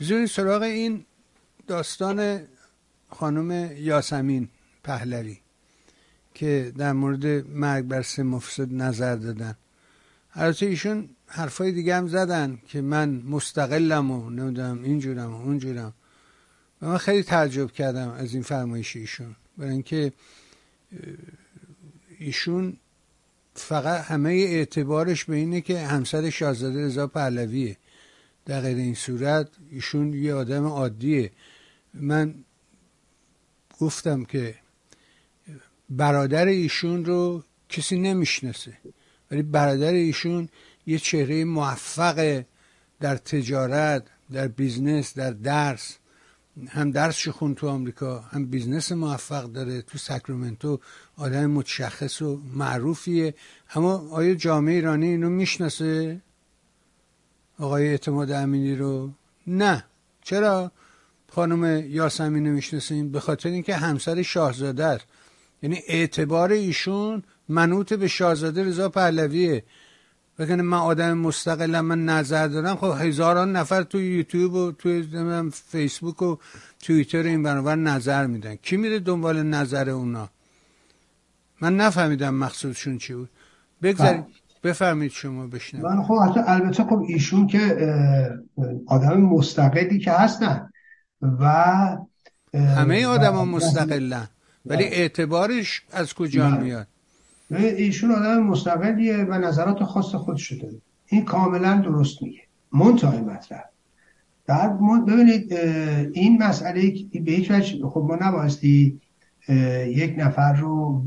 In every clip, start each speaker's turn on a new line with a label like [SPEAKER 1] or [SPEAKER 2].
[SPEAKER 1] بذارین سراغ این داستان خانم یاسمین پهلوی که در مورد مرگ بر سه مفسد نظر دادن. البته ایشون حرفای دیگه هم زدن که من مستقلم و نمی‌دونم اینجورم و اونجورم. و من خیلی تعجب کردم از این فرمایش ایشون. برای اینکه ایشون فقط همه اعتبارش به اینه که همسر شاهزاده رضا پهلویه. در غیر این صورت ایشون یه آدم عادیه. من گفتم که برادر ایشون رو کسی نمی‌شناسه ولی برادر ایشون یه چهره موفق در تجارت در business در درس. هم درس خون تو آمریکا هم business موفق داره. تو ساکرامنتو آدم متشخص و معروفیه. اما آیا جامعه ایرانی اینو می‌شناسه؟ آقای اعتماد امینی رو؟ نه. چرا؟ خانم یاسمین رو می‌شناسیم به خاطر اینکه همسر شاهزاده است. یعنی اعتبار ایشون منوط به شاهزاده رضا پهلویه. بکنه من آدم مستقلم من نظر دارم. خب هزاران نفر تو یوتیوب و تو فیسبوک و توییتر این برابر نظر میدن. کی میره دنبال نظر اونا؟ من نفهمیدم مقصودشون چی بود. بگذارید بله. بفهمید شما بشنوید
[SPEAKER 2] من خب البته خب ایشون که آدم مستقلی که هستن و
[SPEAKER 1] همه آدم ها مستقلن ولی بله. اعتبارش از کجا بله. میاد
[SPEAKER 2] ایشون آدم مستقلیه و نظرات خاص خودش داره این کاملا درست میگه منتهای مطلب در ببینید این مسئله به هیچ وجه خب ما نبایستی یک نفر رو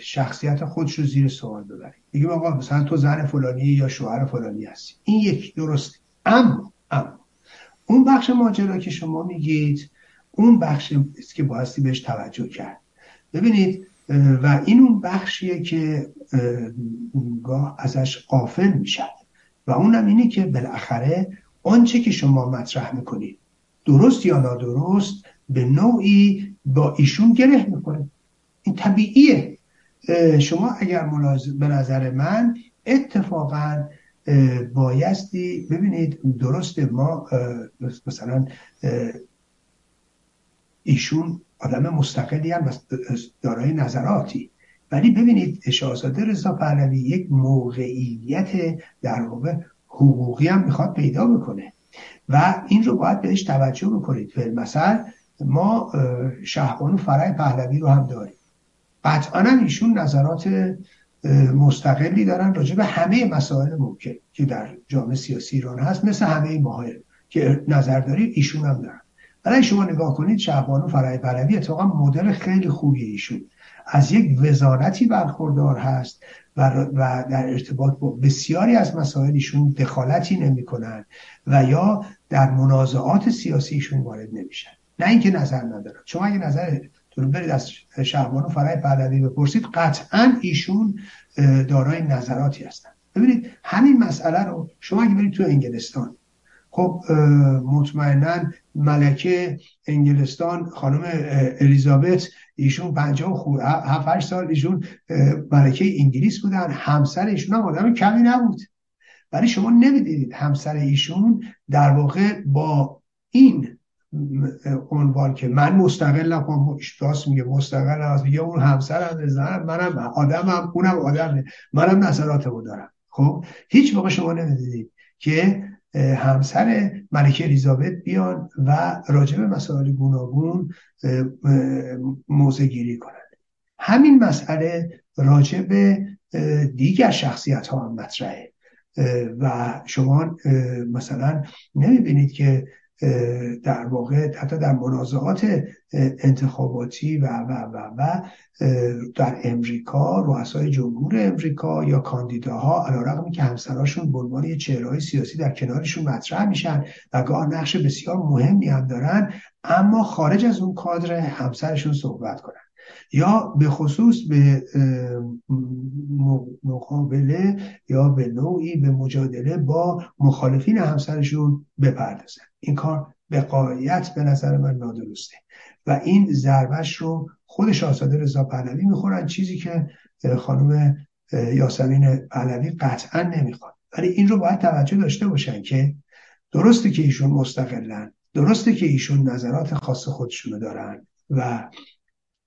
[SPEAKER 2] شخصیت خودش رو زیر سوال ببریم. بگیم آقا مثلا تو زن فلانی یا شوهر فلانی هستی. این یک درست اما اما اون بخش ماجرا که شما میگید اون بخش است که بایستی بهش توجه کرد. ببینید و این اون بخشیه که گاه ازش قافل می‌شد و اونم اینه که بالاخره آنچه که شما مطرح می‌کنید درست یا نادرست به نوعی با ایشون گره می‌کنه. این طبیعیه. شما اگر ملاز... به نظر من اتفاقا بایستی ببینید درست ما مثلا ایشون آدم مستقلی هم دارای نظراتی. ولی ببینید شاهزاده رضا پهلوی یک موقعیت در واقع حقوقی هم می‌خواد پیدا بکنه. و این رو باید بهش توجه بکنید. مثلا ما شهبانو فرای پهلوی رو هم داریم. قطعا ایشون نظرات مستقلی دارن راجع به همه مسائل ممکن که در جامعه سیاسی ایران هست مثل همه ماها که نظر داریم ایشون هم دارن. ولی شما نگاه کنید شهبانو فرای پهلوی اتفاقا مدل خیلی خوبی ایشون. از یک وزارتی برخوردار هست و, و در ارتباط با بسیاری از مسائلشون دخالتی نمی‌کنن و یا در منازعات سیاسیشون وارد نمیشن. نه اینکه نظر ندارن شما اگه نظر تو برید از شهبانو فرای پهلوی بپرسید قطعا ایشون دارای نظراتی هستن. ببینید همین مسئله رو شما اگه برید تو انگلستان خب مطمئنا ملکه انگلستان خانم الیزابت ایشون پنجاه خور هفت سال ایشون ملکه انگلیس بودن همسر ایشون هم آدم کمی نبود. ولی شما نمی‌دیدید همسر ایشون در واقع با این عنوان که من مستقلم خب راست میگه مستقل از یا اون همسر زنم منم آدمم اونم آدمه. منم نظراتمو دارم. خب؟ هیچ موقع شما نمی‌دیدید که همسر ملکه الیزابت بیان و راجع به مسائل گوناگون موضع گیری کنند همین مسئله راجع دیگر شخصیت ها هم مطرحه. و شما مثلا نمی‌بینید که در واقع حتی در منازعات انتخاباتی و و و و در امریکا رؤسای جمهور امریکا یا کاندیداها علیرغم که همسراشون به عنوان یه چهرهای سیاسی در کنارشون مطرح میشن و گاه نقش بسیار مهمی هم دارن اما خارج از اون کادر همسرشون صحبت کنن. یا به خصوص به مقابله یا به نوعی به مجادله با مخالفین همسرشون بپردازن. این کار به قایت به نظر من نادرسته. و این ضربش رو خود شاهزاده رضا پهلوی می‌خورن چیزی که خانم یاسمین پهلوی قطعا نمی‌خواد. ولی این رو باید توجه داشته باشن که درسته که ایشون مستقلن درسته که ایشون نظرات خاص خودشونو دارن و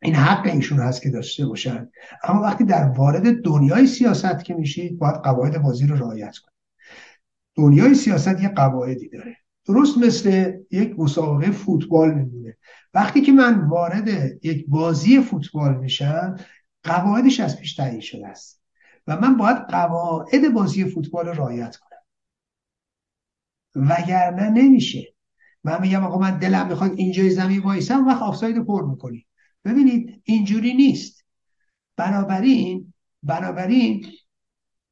[SPEAKER 2] این حق ایشون هست که داشته باشن. اما وقتی در وارد دنیای سیاست که میشید باید قواعد بازی رو رعایت کنید. دنیای سیاست یه قواعدی داره. درست مثل یک مسابقه فوتبال میمونه. وقتی که من وارد یک بازی فوتبال میشم قواعدش از پیش تعیین شده است. و من باید قواعد بازی فوتبال رو رعایت کنم. وگرنه نمیشه. من میگم آقا من دلم می‌خواد اینجای زمین وایسم وقت آفساید پر می‌کنی. ببینید اینجوری نیست. بنابراین بنابراین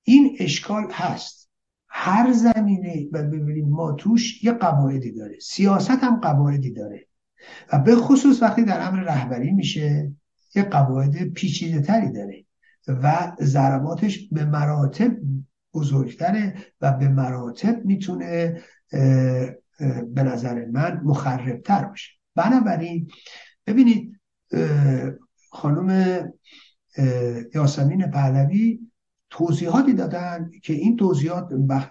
[SPEAKER 2] این اشکال هست. هر زمینه و ببینید ما توش یه قواعدی داره. سیاست هم قواعدی داره. و به خصوص وقتی در امر رهبری میشه یه قواعد پیچیده تری داره. و ضرباتش به مراتب بزرگتره و به مراتب می‌تونه به نظر من مخربتر باشه. بنابراین ببینید خانم یاسمین پهلوی توضیحاتی دادن که این توضیحات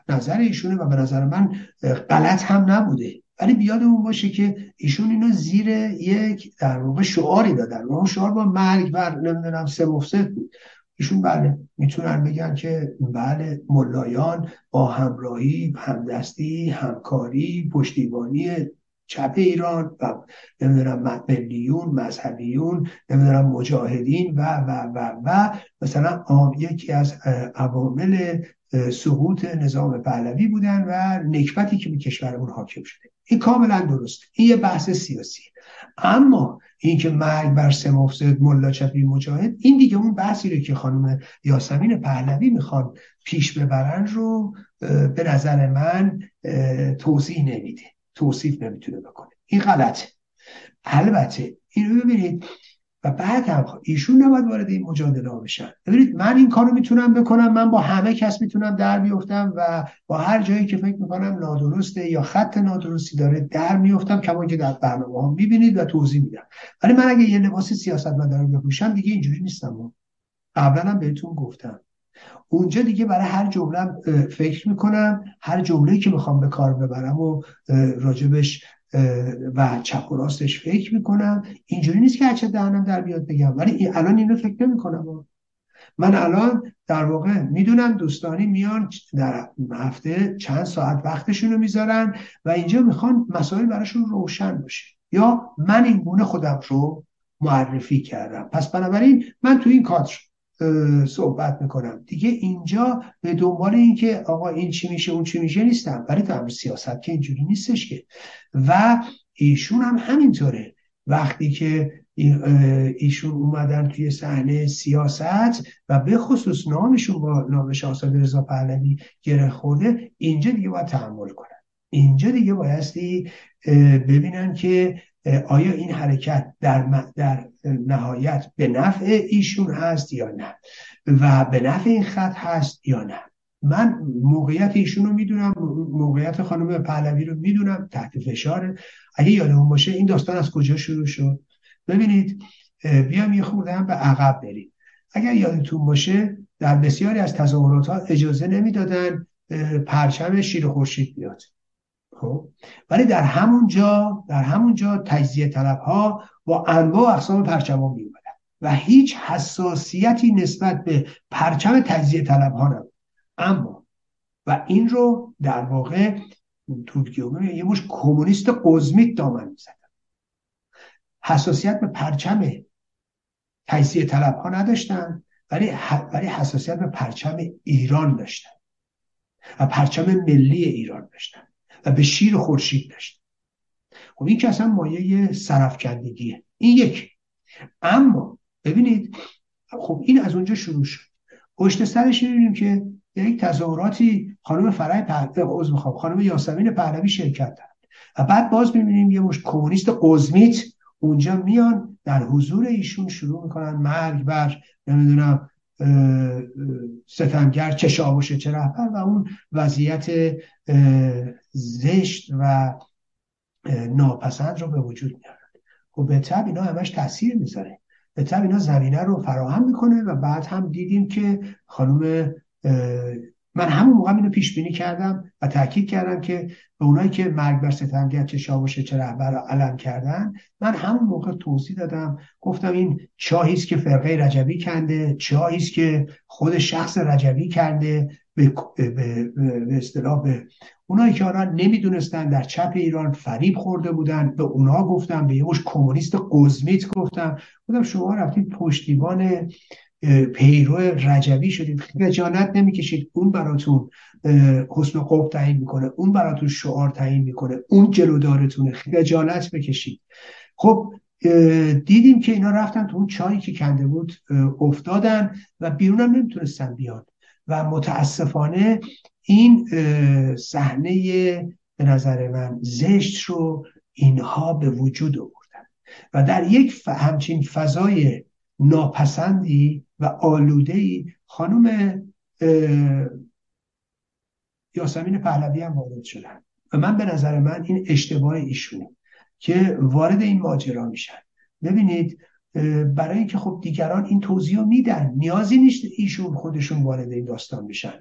[SPEAKER 2] نظر ایشونه و به نظر من غلط هم نبوده. ولی بیادمون باشه که ایشون اینو زیر یک در واقع شعاری دادن. و اون شعار با مرگ بر نمی‌دونم سه مفسد بود. ایشون بله می‌تونن بگن که بله ملایان با همراهی همدستی همکاری پشتیبانی چپ ایران و نمی‌دونم ملیون مذهبیون نمی‌دونم مجاهدین و و و و مثلا یکی از عوامل سقوط نظام پهلوی بودن و نکبتی که به کشورمون حاکم شده. این کاملا درسته. این یه بحث سیاسی. اما اینکه مرگ بر سه مفسد ملا چپی مجاهد این دیگه اون بحثی رو که خانم یاسمین پهلوی می‌خوان پیش ببرن رو به نظر من توضیح نمیده. توصیف نمی‌تونه بکنه. این غلطه. البته اینو ببینید و بعد هم ایشون نباید وارد این مجادله بشن. ببینید من این کارو می‌تونم بکنم من با همه کس می‌تونم در بیفتم و با هر جایی که فکر می‌کنم نادرسته یا خط نادرستی داره در میفتم کما که در برنامه ها می‌بینید و توضیح میدم. ولی من اگه یه لباس سیاست مدارم بپوشم دیگه اینجوری نیستم. قبلا هم بهتون گفتم. اونجا دیگه برای هر جمله فکر می‌کنم هر جمله که می‌خوام به کار ببرم و راجبش و چپ و راستش فکر می‌کنم اینجوری نیست که هرچه دهنم در بیاد بگم. ولی الان اینو فکر نمی‌کنم. من الان در واقع می‌دونم دوستانی میان در هفته چند ساعت وقتشون رو می‌ذارن و اینجا می‌خوان مسائل براشون روشن باشه. یا من این گونه خودم رو معرفی کردم. پس بنابراین من تو این کادر صحبت می‌کنم. دیگه اینجا به دنبال این که آقا این چی میشه اون چی میشه نیستم. ولی تو سیاست که اینجوری نیستش که. و ایشون هم همینطوره. وقتی که ایشون اومدن توی صحنه سیاست و به خصوص نامشون با نام شاهزاده رضا پهلوی گره خورده اینجا دیگه باید تحمل کنن. اینجا دیگه بایستی ببینن که آیا این حرکت در, در نهایت به نفع ایشون هست یا نه؟ و به نفع این خط هست یا نه؟ من موقعیت ایشون رو می‌دونم موقعیت خانم پهلوی رو می‌دونم تحت فشاره. اگه یادمون باشه این داستان از کجا شروع شد؟ ببینید بیام یه خورده هم به عقب بریم. اگر یادتون باشه در بسیاری از تظاهرات ها اجازه نمی‌دادن پرچم شیر خورشید بیاد. خب؟ ولی در همون جا در همون جا تجزیه طلب ها با انواع اقسام پرچم می و هیچ حساسیتی نسبت به پرچم تجزیه طلب ها نبود. اما و این رو در واقع تورکیه یه مش کمونیست قزمیت دامن می‌زدن. حساسیت به پرچم تجزیه طلب ها نداشتن ولی ولی حساسیت به پرچم ایران داشتن و پرچم ملی ایران داشتن. و به شیر خورشید داشت خب این که اصلا مایه سرفکندگیه این یک اما ببینید خب این از اونجا شروع شد. پشت سرش می‌بینیم که یک تظاهراتی خانم فرای پهلوی می‌خوام خانم یاسمین پهلوی شرکت دارد و بعد باز می‌بینیم یه مش کمونیست قزمیت اونجا میان در حضور ایشون شروع می‌کنن مرگ بر نمی‌دونم ستمگر چه شابوشه چه رهبر و اون وضعیت زشت و ناپسند رو به وجود میارن خب به طب اینا همش تاثیر می‌ذاره. به طب اینا زمینه رو فراهم می‌کنه و بعد هم دیدیم که خانم من همون موقع اینو پیش بینی کردم و تاکید کردم که به اونایی که مرگ بر ستمگر چه شاوش چه رهبر علم کردن من همون موقع توضیح دادم. گفتم این چاهی که فرقه رجبی کنده چاهی که خود شخص رجبی کرده به به اصطلاح به اونایی که آنها نمی‌دونستن در چپ ایران فریب خورده بودن به اونها گفتم به یه کمونیست قزمیت گفتم گفتم شما رفتید پشتیبان پیرو رجوی شدید خجالت نمی‌کشید. اون براتون حسن قوب تعیین می‌کنه. اون براتون شعار تعیین می‌کنه. اون جلودارتونه. خجالت بکشید. خب دیدیم که اینا رفتن تو اون چایی که کنده بود افتادن و بیرون هم نمی‌تونستن بیان. و متاسفانه این صحنه به نظر من زشت رو اینها به وجود آوردن. و در یک همچین فضای ناپسندی و آلوده ای خانم یاسمین پهلوی هم وارد شدن. و من به نظر من این اشتباه ایشونه که وارد این ماجرا میشن. ببینید برای اینکه خب دیگران این توضیح رو میدن. نیازی نیست ایشون خودشون وارد این داستان بشن.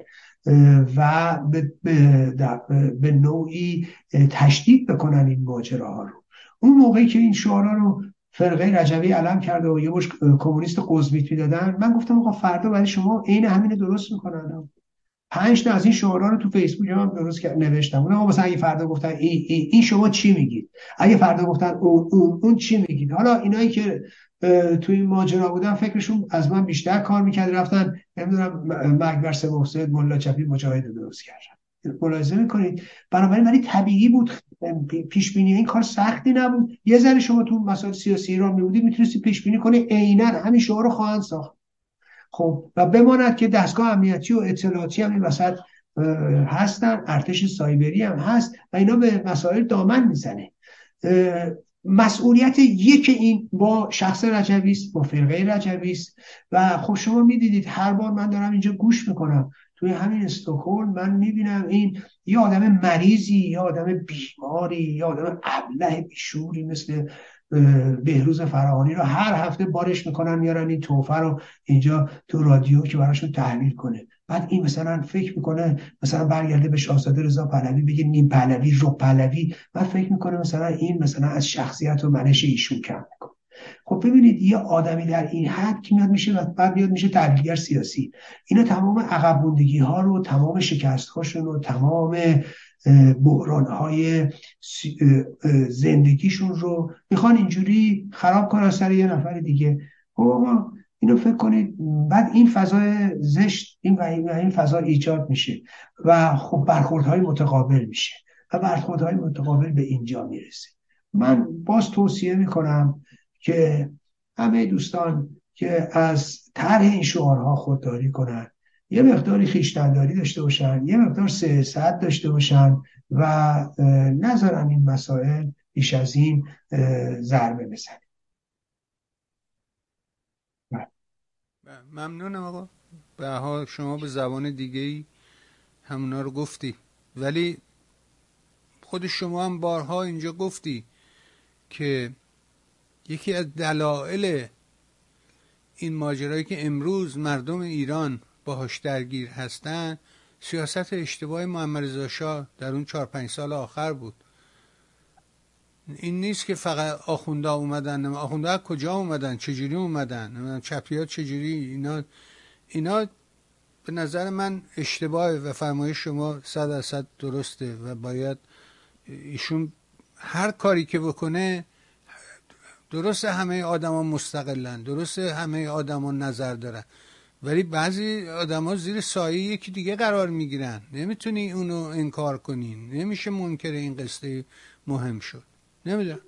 [SPEAKER 2] و به, به, به نوعی تشدید بکنن این ماجراها رو. اون موقعی که این شعارا رو فرقه رجوی علم کرده و یه باش کمونیست قزمیت می‌دادن من گفتم آقا فردا برای شما عین همین درست می‌کنن. پنج تا از این شعارا رو تو فیسبوک هم درست نوشتم. اونم مثلا اگه فردا گفتن این, این شما چی میگید؟ اگه فردا گفتن اون, اون, اون چی میگید؟ حالا اینایی که تو این ماجرا بودن فکرشون از من بیشتر کار می‌کرد رفتن نمی‌دونم مکبر سه ملا چپی مجاهد درست کردن. ملاحظه می‌کنید؟ بنابراین ولی طبیعی بود. پیش بینی این کار سختی نبود. یه ذره شما تو مسائل سیاسی ایران میبودید می‌تونستی پیش بینی کنی. عینا همین شعار رو خواهند ساخت. خب و بماند که دستگاه امنیتی و اطلاعاتی هم این وسط هستن. ارتش سایبری هم هست و اینا به مسائل دامن می‌زنه. مسئولیت یک این با شخص رجوی است با فرقه رجوی است. و خب شما می‌دیدید هر بار من دارم اینجا گوش می‌کنم. توی همین استکهلم من می‌بینم این یه آدم مریضی یه آدم بیماری یه آدم ابله بیشوری مثل بهروز فراهانی رو هر هفته بارش می‌کنن میارن این توفه رو اینجا تو رادیو که براشون تحلیل کنه. بعد این مثلا فکر می‌کنه مثلا برگرده به شاهزاده رضا پهلوی بگه نیم پهلوی رو پهلوی بعد فکر می‌کنه مثلا این مثلا از شخصیت و منش ایشون کم می‌کنه. خب ببینید یه آدمی در این حد که میاد میشه و بعد میاد میشه تحلیلگر سیاسی. اینا تمام عقب ها رو تمام شکست هاشون رو تمام بحران های زندگیشون رو می‌خوان اینجوری خراب کنن سر یه نفر دیگه. خب اینو فکر کنید. بعد این فضای زشت این و این فضا ایجاد میشه و خب برخوردهای متقابل میشه و برخوردهای متقابل به اینجا می‌رسه. من باز توصیه می‌کنم که همه دوستان که از طرح این شعارها خودداری کنن یه مقداری خیشتنداری داشته باشن یه مقدار سیاست داشته باشن و نذارن این مسائل بیش از این ضربه بزنه.
[SPEAKER 1] ممنونم آقا. به شما به زبان دیگه ای همونا رو گفتی. ولی خود شما هم بارها اینجا گفتی که یکی از دلایل این ماجرایی که امروز مردم ایران باهاش درگیر هستن سیاست اشتباه محمد رضا در اون چهار پنج سال آخر بود. این نیست که فقط آخونده اومدن آخونده کجا اومدن؟ چجوری اومدن؟ چپیات چجوری؟ اینا اینا به نظر من اشتباه و فرمایش شما صد درصد درسته و باید ایشون هر کاری که بکنه درسته همه آدما مستقلن درسته همه آدما نظر دارن. ولی بعضی آدما زیر سایه یکی دیگه قرار می‌گیرن. نمی‌تونی اونو انکار کنی. نمیشه منکر این قصه مهم شد. نمی‌دونم